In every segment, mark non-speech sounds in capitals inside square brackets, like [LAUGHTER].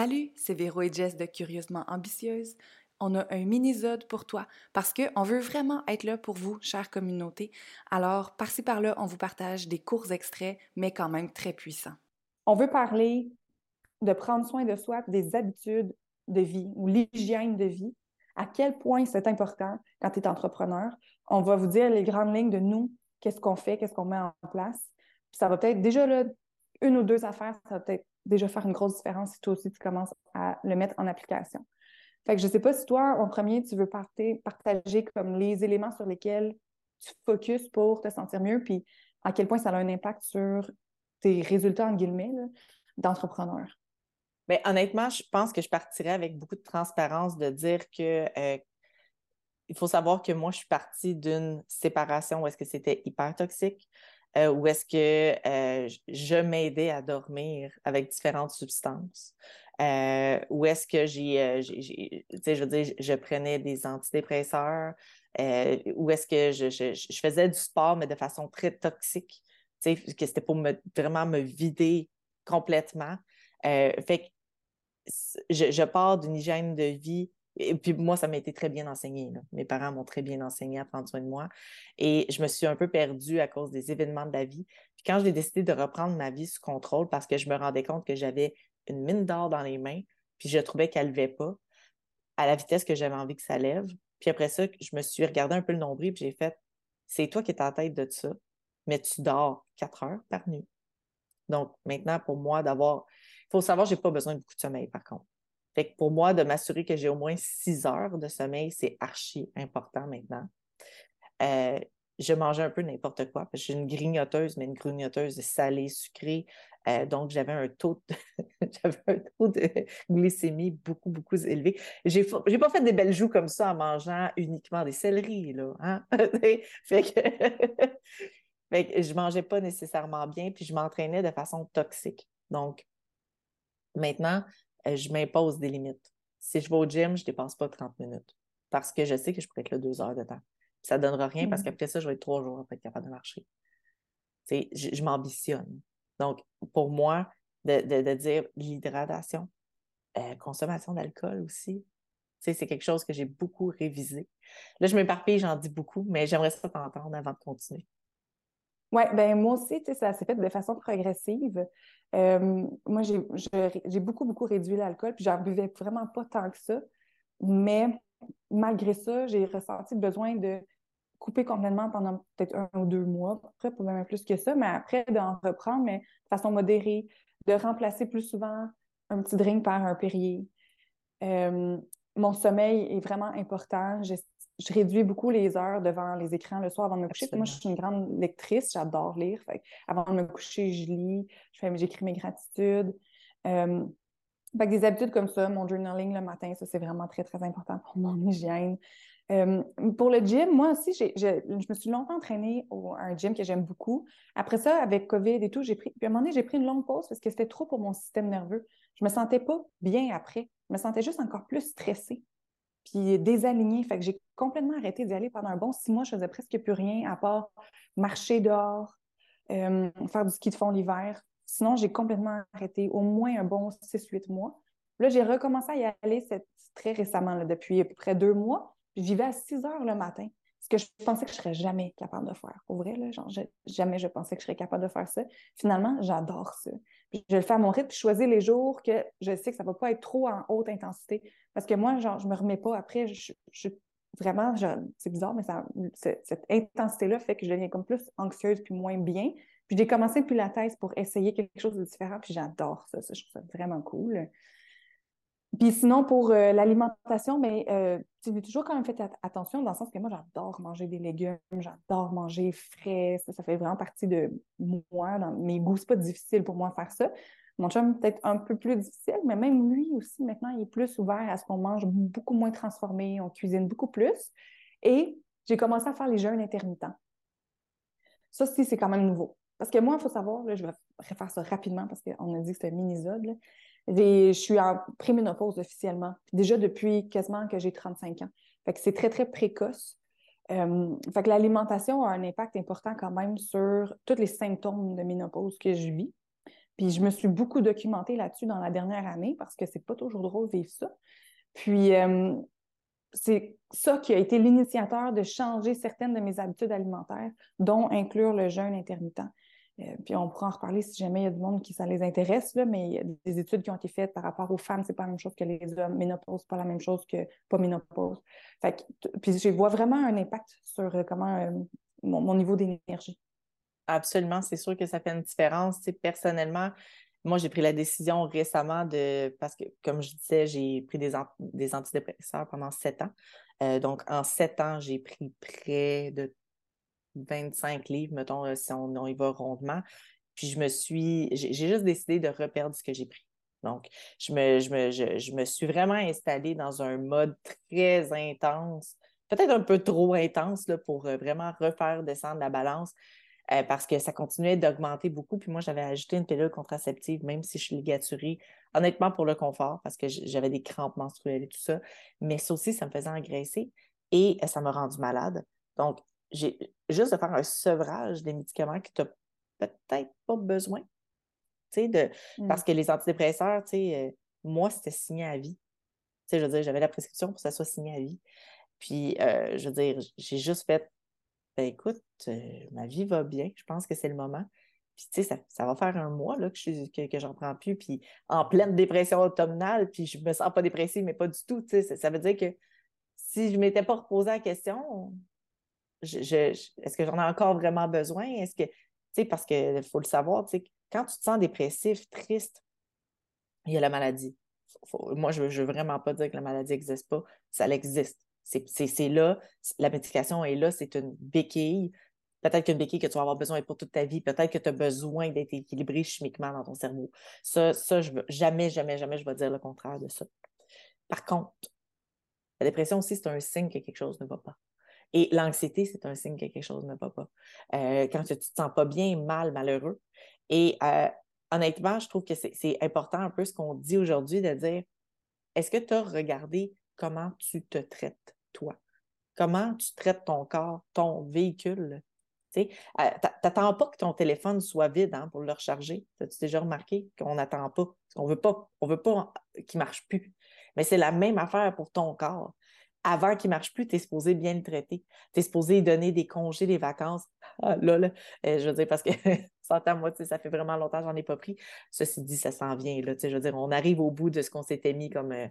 Salut, c'est Véro et Jess de Curieusement Ambitieuse. On a un mini-zode pour toi parce qu'on veut vraiment être là pour vous, chère communauté. Alors, par-ci par-là, on vous partage des courts extraits, mais quand même très puissants. On veut parler de prendre soin de soi, des habitudes de vie ou l'hygiène de vie. À quel point c'est important quand tu es entrepreneur? On va vous dire les grandes lignes de nous, qu'est-ce qu'on fait, qu'est-ce qu'on met en place. ça va peut-être déjà là, une ou deux affaires, ça va peut-être déjà faire une grosse différence si toi aussi tu commences à le mettre en application. Fait que je ne sais pas si toi, en premier, tu veux partager comme les éléments sur lesquels tu focuses pour te sentir mieux, puis à quel point ça a un impact sur tes résultats, en guillemets, d'entrepreneur. Bien, honnêtement, je pense que je partirais avec beaucoup de transparence de dire que euh, il faut savoir que moi, je suis partie d'une séparation où est-ce que c'était hyper toxique. Euh, ou est-ce que euh, je m'aidais à dormir avec différentes substances? Euh, ou est-ce que j'ai, sais, je veux dire, je prenais des antidépresseurs? ou est-ce que je, faisais du sport, mais de façon très toxique? Que c'était pour me, vraiment me vider complètement. fait que je, je pars d'une hygiène de vie et puis moi, ça m'a été très bien enseigné. Mes parents m'ont très bien enseigné à prendre soin de moi. Et je me suis un peu perdue à cause des événements de la vie. Puis quand j'ai décidé de reprendre ma vie sous contrôle parce que je me rendais compte que j'avais une mine d'or dans les mains, puis je trouvais qu'elle ne levait pas à la vitesse que j'avais envie que ça lève. Puis après ça, je me suis regardé un peu le nombril, puis j'ai fait c'est toi qui es en tête de ça, mais tu dors quatre heures par nuit. Donc maintenant, pour moi, d'avoir. Il faut savoir, je n'ai pas besoin de beaucoup de sommeil, par contre. Fait que pour moi, de m'assurer que j'ai au moins six heures de sommeil, c'est archi important maintenant. Euh, je mangeais un peu n'importe quoi, parce que j'ai une grignoteuse, mais une grignoteuse salée, sucrée. Euh, donc, j'avais un, taux de... [LAUGHS] un taux de glycémie beaucoup, beaucoup élevé. J'ai n'ai pas fait des belles joues comme ça en mangeant uniquement des céleris, là. Hein? [LAUGHS] fait, que... [LAUGHS] fait que je mangeais pas nécessairement bien, puis je m'entraînais de façon toxique. Donc, maintenant, je m'impose des limites. Si je vais au gym, je ne dépasse pas 30 minutes parce que je sais que je pourrais être là deux heures de temps. Ça ne donnera rien parce mm. qu'après ça, je vais être trois jours pour être capable de marcher. je, je m'ambitionne. Donc, pour moi, de, dire l'hydratation, euh, consommation d'alcool aussi, c'est quelque chose que j'ai beaucoup révisé. Là, je m'éparpille, j'en dis beaucoup, mais j'aimerais ça t'entendre avant de continuer. Oui, ben moi aussi, ça s'est fait de façon progressive. Euh, moi, j'ai beaucoup, beaucoup réduit l'alcool, puis j'en buvais vraiment pas tant que ça. Mais malgré ça, j'ai ressenti le besoin de couper complètement pendant peut-être un ou deux mois, après, pour même plus que ça, mais après d'en reprendre, mais de façon modérée, de remplacer plus souvent un petit drink par un Perrier. Euh, mon sommeil est vraiment important je réduis beaucoup les heures devant les écrans le soir avant de me coucher. Moi, je suis une grande lectrice, j'adore lire. avant de me coucher, je lis, j'écris mes gratitudes. Euh, des habitudes comme ça, mon journaling le matin, ça, c'est vraiment très, très important pour mon [LAUGHS] hygiène. Euh, pour le gym, moi aussi, je me suis longtemps entraînée au, à un gym que j'aime beaucoup. Après ça, avec COVID et tout, j'ai pris, puis à un moment donné, j'ai pris une longue pause parce que c'était trop pour mon système nerveux. Je me sentais pas bien après. Je me sentais juste encore plus stressée puis désaligné. Fait que j'ai complètement arrêté d'y aller pendant un bon six mois. Je faisais presque plus rien à part marcher dehors, euh, faire du ski de fond l'hiver. Sinon, j'ai complètement arrêté au moins un bon six, huit mois. Là, j'ai recommencé à y aller très récemment, depuis à peu près deux mois. J'y vais à 6 heures le matin ce que je pensais que je serais jamais capable de faire. Au vrai, là, genre, jamais je pensais que je serais capable de faire ça. Finalement, j'adore ça. je le faire à mon rythme, puis choisir les jours que je sais que ça ne va pas être trop en haute intensité. Parce que moi, genre, je me remets pas après. Je, vraiment, c'est bizarre, mais ça, cette intensité-là fait que je deviens comme plus anxieuse puis moins bien. Puis j'ai commencé depuis la thèse pour essayer quelque chose de différent, puis j'adore ça, ça. Je trouve ça vraiment cool. Puis sinon, pour euh, l'alimentation, mais euh, tu toujours quand même fait attention dans le sens que moi, j'adore manger des légumes, j'adore manger frais. Ça, fait vraiment partie de moi, dans mes goûts. C'est pas difficile pour moi de faire ça. Mon chum, peut-être un peu plus difficile, mais même lui aussi, maintenant, il est plus ouvert à ce qu'on mange beaucoup moins transformé, on cuisine beaucoup plus. Et j'ai commencé à faire les jeûnes intermittents. Ça aussi, c'est quand même nouveau. Parce que moi, il faut savoir, je vais refaire ça rapidement parce qu'on a dit que c'était un mini-zode je suis en préménopause officiellement, déjà depuis quasiment que j'ai 35 ans. Fait que c'est très, très précoce. Euh, fait que l'alimentation a un impact important quand même sur tous les symptômes de ménopause que je vis. Puis je me suis beaucoup documentée là-dessus dans la dernière année parce que c'est pas toujours drôle de vivre ça. Puis euh, c'est ça qui a été l'initiateur de changer certaines de mes habitudes alimentaires, dont inclure le jeûne intermittent. Euh, puis on pourra en reparler si jamais il y a du monde qui ça les intéresse, là, mais il y a des études qui ont été faites par rapport aux femmes, c'est pas la même chose que les hommes. Ménopause, pas la même chose que pas ménopause. Fait puis je vois vraiment un impact sur euh, comment mon, niveau d'énergie. Absolument, c'est sûr que ça fait une différence. personnellement, moi, j'ai pris la décision récemment de, parce que, comme je disais, j'ai pris des, des antidépresseurs pendant sept ans. donc, en sept ans, j'ai pris près de 25 livres, mettons, euh, si on, y va rondement. Puis je me suis, j'ai juste décidé de reperdre ce que j'ai pris. Donc, je me, je, me, suis vraiment installée dans un mode très intense, peut-être un peu trop intense là, pour euh, vraiment refaire descendre la balance euh, parce que ça continuait d'augmenter beaucoup. Puis moi, j'avais ajouté une pilule contraceptive, même si je suis ligaturée, honnêtement pour le confort, parce que j'avais des crampes menstruelles et tout ça. Mais ça aussi, ça me faisait engraisser et ça m'a rendu malade. Donc, j'ai juste de faire un sevrage des médicaments que tu n'as peut-être pas besoin. De, mmh. Parce que les antidépresseurs, euh, moi, c'était signé à vie. je veux dire, j'avais la prescription pour que ça soit signé à vie. Puis, euh, je veux dire, j'ai juste fait, ben, écoute, euh, ma vie va bien, je pense que c'est le moment. Puis, tu sais, ça, va faire un mois là, que, je, que, que j'en prends plus, puis en pleine dépression automnale, puis je me sens pas dépressive, mais pas du tout. Ça, ça veut dire que si je m'étais pas reposé la question, est-ce que j'en ai encore vraiment besoin? Est-ce que, tu sais, parce qu'il faut le savoir, tu sais, quand tu te sens dépressif, triste, il y a la maladie. moi, je ne veux vraiment pas dire que la maladie n'existe pas. Ça existe. C'est là, la médication est là, c'est une béquille. Peut-être qu'une béquille que tu vas avoir besoin pour toute ta vie. Peut-être que tu as besoin d'être équilibré chimiquement dans ton cerveau. Ça, ça je jamais, jamais, jamais, je vais dire le contraire de ça. Par contre, la dépression aussi, c'est un signe que quelque chose ne va pas. Et l'anxiété, c'est un signe que quelque chose ne va pas. Euh, quand tu ne te sens pas bien, mal, malheureux. Et euh, honnêtement, je trouve que c'est important un peu ce qu'on dit aujourd'hui de dire est-ce que tu as regardé comment tu te traites, toi? Comment tu traites ton corps, ton véhicule? Tu n'attends euh, pas que ton téléphone soit vide hein, pour le recharger. As-tu déjà remarqué qu'on n'attend pas? On veut pas, veut pas qu'il ne marche plus. Mais c'est la même affaire pour ton corps avant qu'il ne marche plus, tu es supposé bien le traiter. Tu es supposé donner des congés, des vacances. Ah, là, là, euh, je veux dire, parce que, [LAUGHS] à moi, ça fait vraiment longtemps que j'en ai pas pris. Ceci dit, ça s'en vient. Là, veux dire, on arrive au bout de ce qu'on s'était mis comme, euh,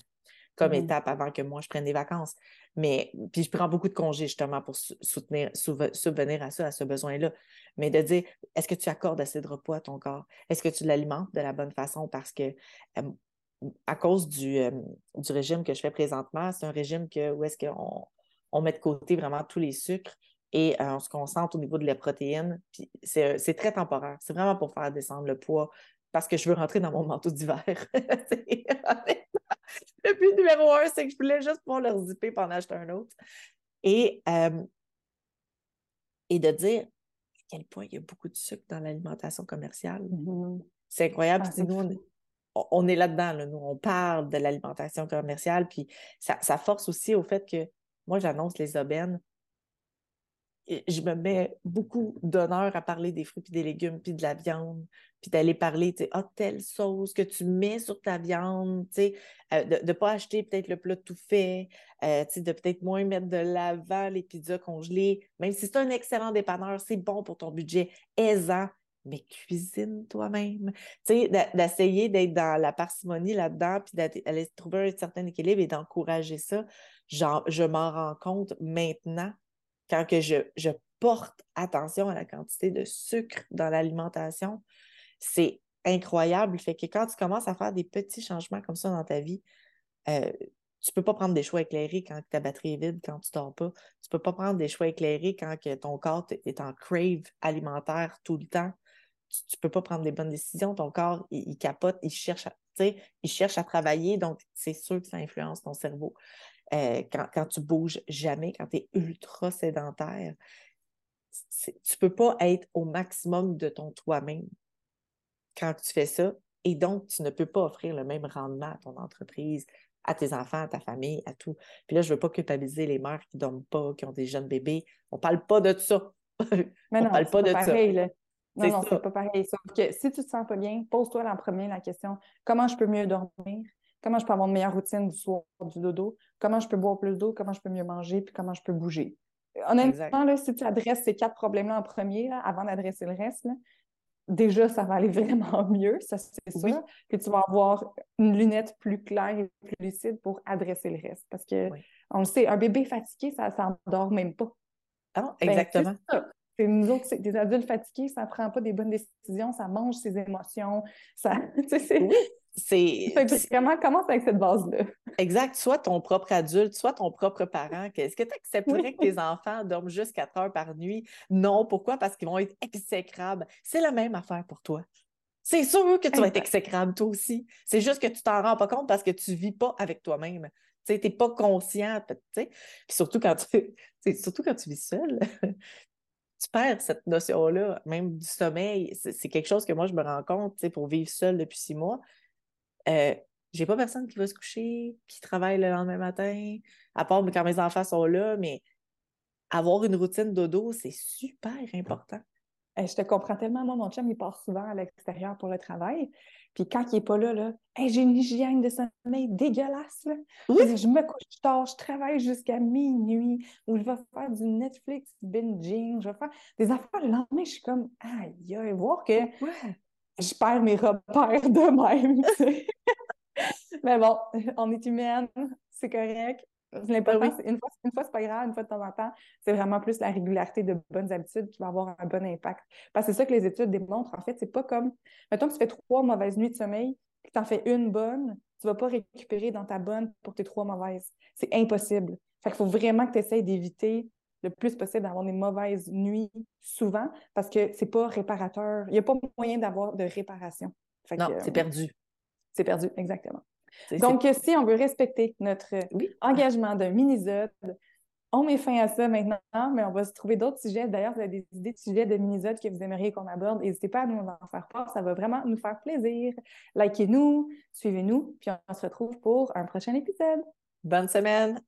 comme mmh étape avant que moi, je prenne des vacances. Mais, puis je prends beaucoup de congés, justement, pour soutenir, subvenir à ça, à ce besoin-là. Mais de dire, est-ce que tu accordes assez de repos à ton corps? Est-ce que tu l'alimentes de la bonne façon? Parce que à cause du, euh, du, régime que je fais présentement, c'est un régime que, où est-ce qu'on on met de côté vraiment tous les sucres et euh, on se concentre au niveau de la protéine. Puis c'est, c'est très temporaire. C'est vraiment pour faire descendre le poids parce que je veux rentrer dans mon manteau d'hiver. [LAUGHS] [LAUGHS] le but numéro un, c'est que je voulais juste pouvoir le zipper pour en acheter un autre. Et, euh, et de dire à quel point il y a beaucoup de sucre dans l'alimentation commerciale. Mm-hmm. C'est incroyable. Ah, nous, on est là-dedans, nous, on parle de l'alimentation commerciale, puis ça, force aussi au fait que moi, j'annonce les aubaines. Je me mets beaucoup d'honneur à parler des fruits et des légumes, puis de la viande, puis d'aller parler, tu sais, ah, telle sauce que tu mets sur ta viande, tu sais, euh, de ne pas acheter peut-être le plat tout fait, euh, tu sais, de peut-être moins mettre de l'avant les pizzas congelées, même si c'est un excellent dépanneur, c'est bon pour ton budget aisant, mais cuisine toi-même. Tu sais, d'essayer d'être dans la parcimonie là-dedans, puis d'aller trouver un certain équilibre et d'encourager ça. Je m'en rends compte maintenant quand que je, porte attention à la quantité de sucre dans l'alimentation. C'est incroyable. Fait que quand tu commences à faire des petits changements comme ça dans ta vie, euh, tu ne peux pas prendre des choix éclairés quand ta batterie est vide, quand tu ne dors pas. Tu ne peux pas prendre des choix éclairés quand ton corps est en crave alimentaire tout le temps tu ne peux pas prendre les bonnes décisions. Ton corps, il, capote, il cherche, à, il cherche à travailler, donc c'est sûr que ça influence ton cerveau. Euh, quand, quand, tu bouges jamais, quand tu es ultra sédentaire, tu ne peux pas être au maximum de ton toi-même quand tu fais ça. Et donc, tu ne peux pas offrir le même rendement à ton entreprise, à tes enfants, à ta famille, à tout. Puis là, je ne veux pas culpabiliser les mères qui ne dorment pas, qui ont des jeunes bébés. On ne parle pas de ça. [LAUGHS] Mais on ne parle pas de ça. Non, non, c'est pas pareil. Sauf que si tu te sens pas bien, pose-toi en premier la question comment je peux mieux dormir? Comment je peux avoir une meilleure routine du soir du dodo? Comment je peux boire plus d'eau? Comment je peux mieux manger? Puis comment je peux bouger? Honnêtement, là, si tu adresses ces quatre problèmes-là en premier, avant d'adresser le reste, déjà, ça va aller [LAUGHS] vraiment mieux, ça c'est sûr. Puis tu vas avoir une lunette plus claire et plus lucide pour adresser le reste. Parce que, on le sait, un bébé fatigué, ça ne s'endort même pas. Ah, ben, exactement. c'est nous autres, des adultes fatigués, ça ne prend pas des bonnes décisions, ça mange ses émotions. Ça, [LAUGHS] C'est [LAUGHS] vraiment commence avec cette base-là? Exact. Soit ton propre adulte, soit ton propre parent. Est-ce que tu accepterais que tes enfants dorment juste quatre heures par nuit? Non. Pourquoi? Parce qu'ils vont être exécrables. C'est la même affaire pour toi. C'est sûr que tu vas être exécrable, toi aussi. C'est juste que tu t'en rends pas compte parce que tu vis pas avec toi-même. Tu n'es pas conscient. Puis surtout quand tu, surtout quand tu vis seul, [LAUGHS] tu perds cette notion-là, même du sommeil. C'est quelque chose que moi, je me rends compte pour vivre seul depuis six mois euh, j'ai pas personne qui va se coucher, qui travaille le lendemain matin, à part quand mes enfants sont là, mais avoir une routine dodo, c'est super important. je te comprends tellement. Moi, mon chum, il part souvent à l'extérieur pour le travail. Puis quand il n'est pas là, là j'ai une hygiène de sommeil dégueulasse. Je me couche tard, je travaille jusqu'à minuit, ou je vais faire du Netflix binging, je vais faire des affaires. Le lendemain, je suis comme, aïe, aïe, voir que je perds mes repères de même. [LAUGHS] Mais bon, on est humaine, c'est correct. L'important, c'est une fois, une fois c'est pas grave, une fois de temps en temps, c'est vraiment plus la régularité de bonnes habitudes qui va avoir un bon impact. Parce que c'est ça que les études démontrent. En fait, c'est pas comme, mettons que tu fais trois mauvaises nuits de sommeil, que tu en fais une bonne, tu vas pas récupérer dans ta bonne pour tes trois mauvaises. C'est impossible. Fait qu'il faut vraiment que tu essaies d'éviter le plus possible d'avoir des mauvaises nuits souvent parce que c'est pas réparateur. Il n'y a pas moyen d'avoir de réparation. non, c'est perdu. C'est perdu, exactement. Donc, si on veut respecter notre engagement d'un mini-zode, on met fin à ça maintenant, mais on va se trouver d'autres sujets. D'ailleurs, vous avez des idées de sujets de mini-zode que vous aimeriez qu'on aborde. N'hésitez pas à nous en faire part. Ça va vraiment nous faire plaisir. Likez-nous, suivez-nous, puis on se retrouve pour un prochain épisode. Bonne semaine!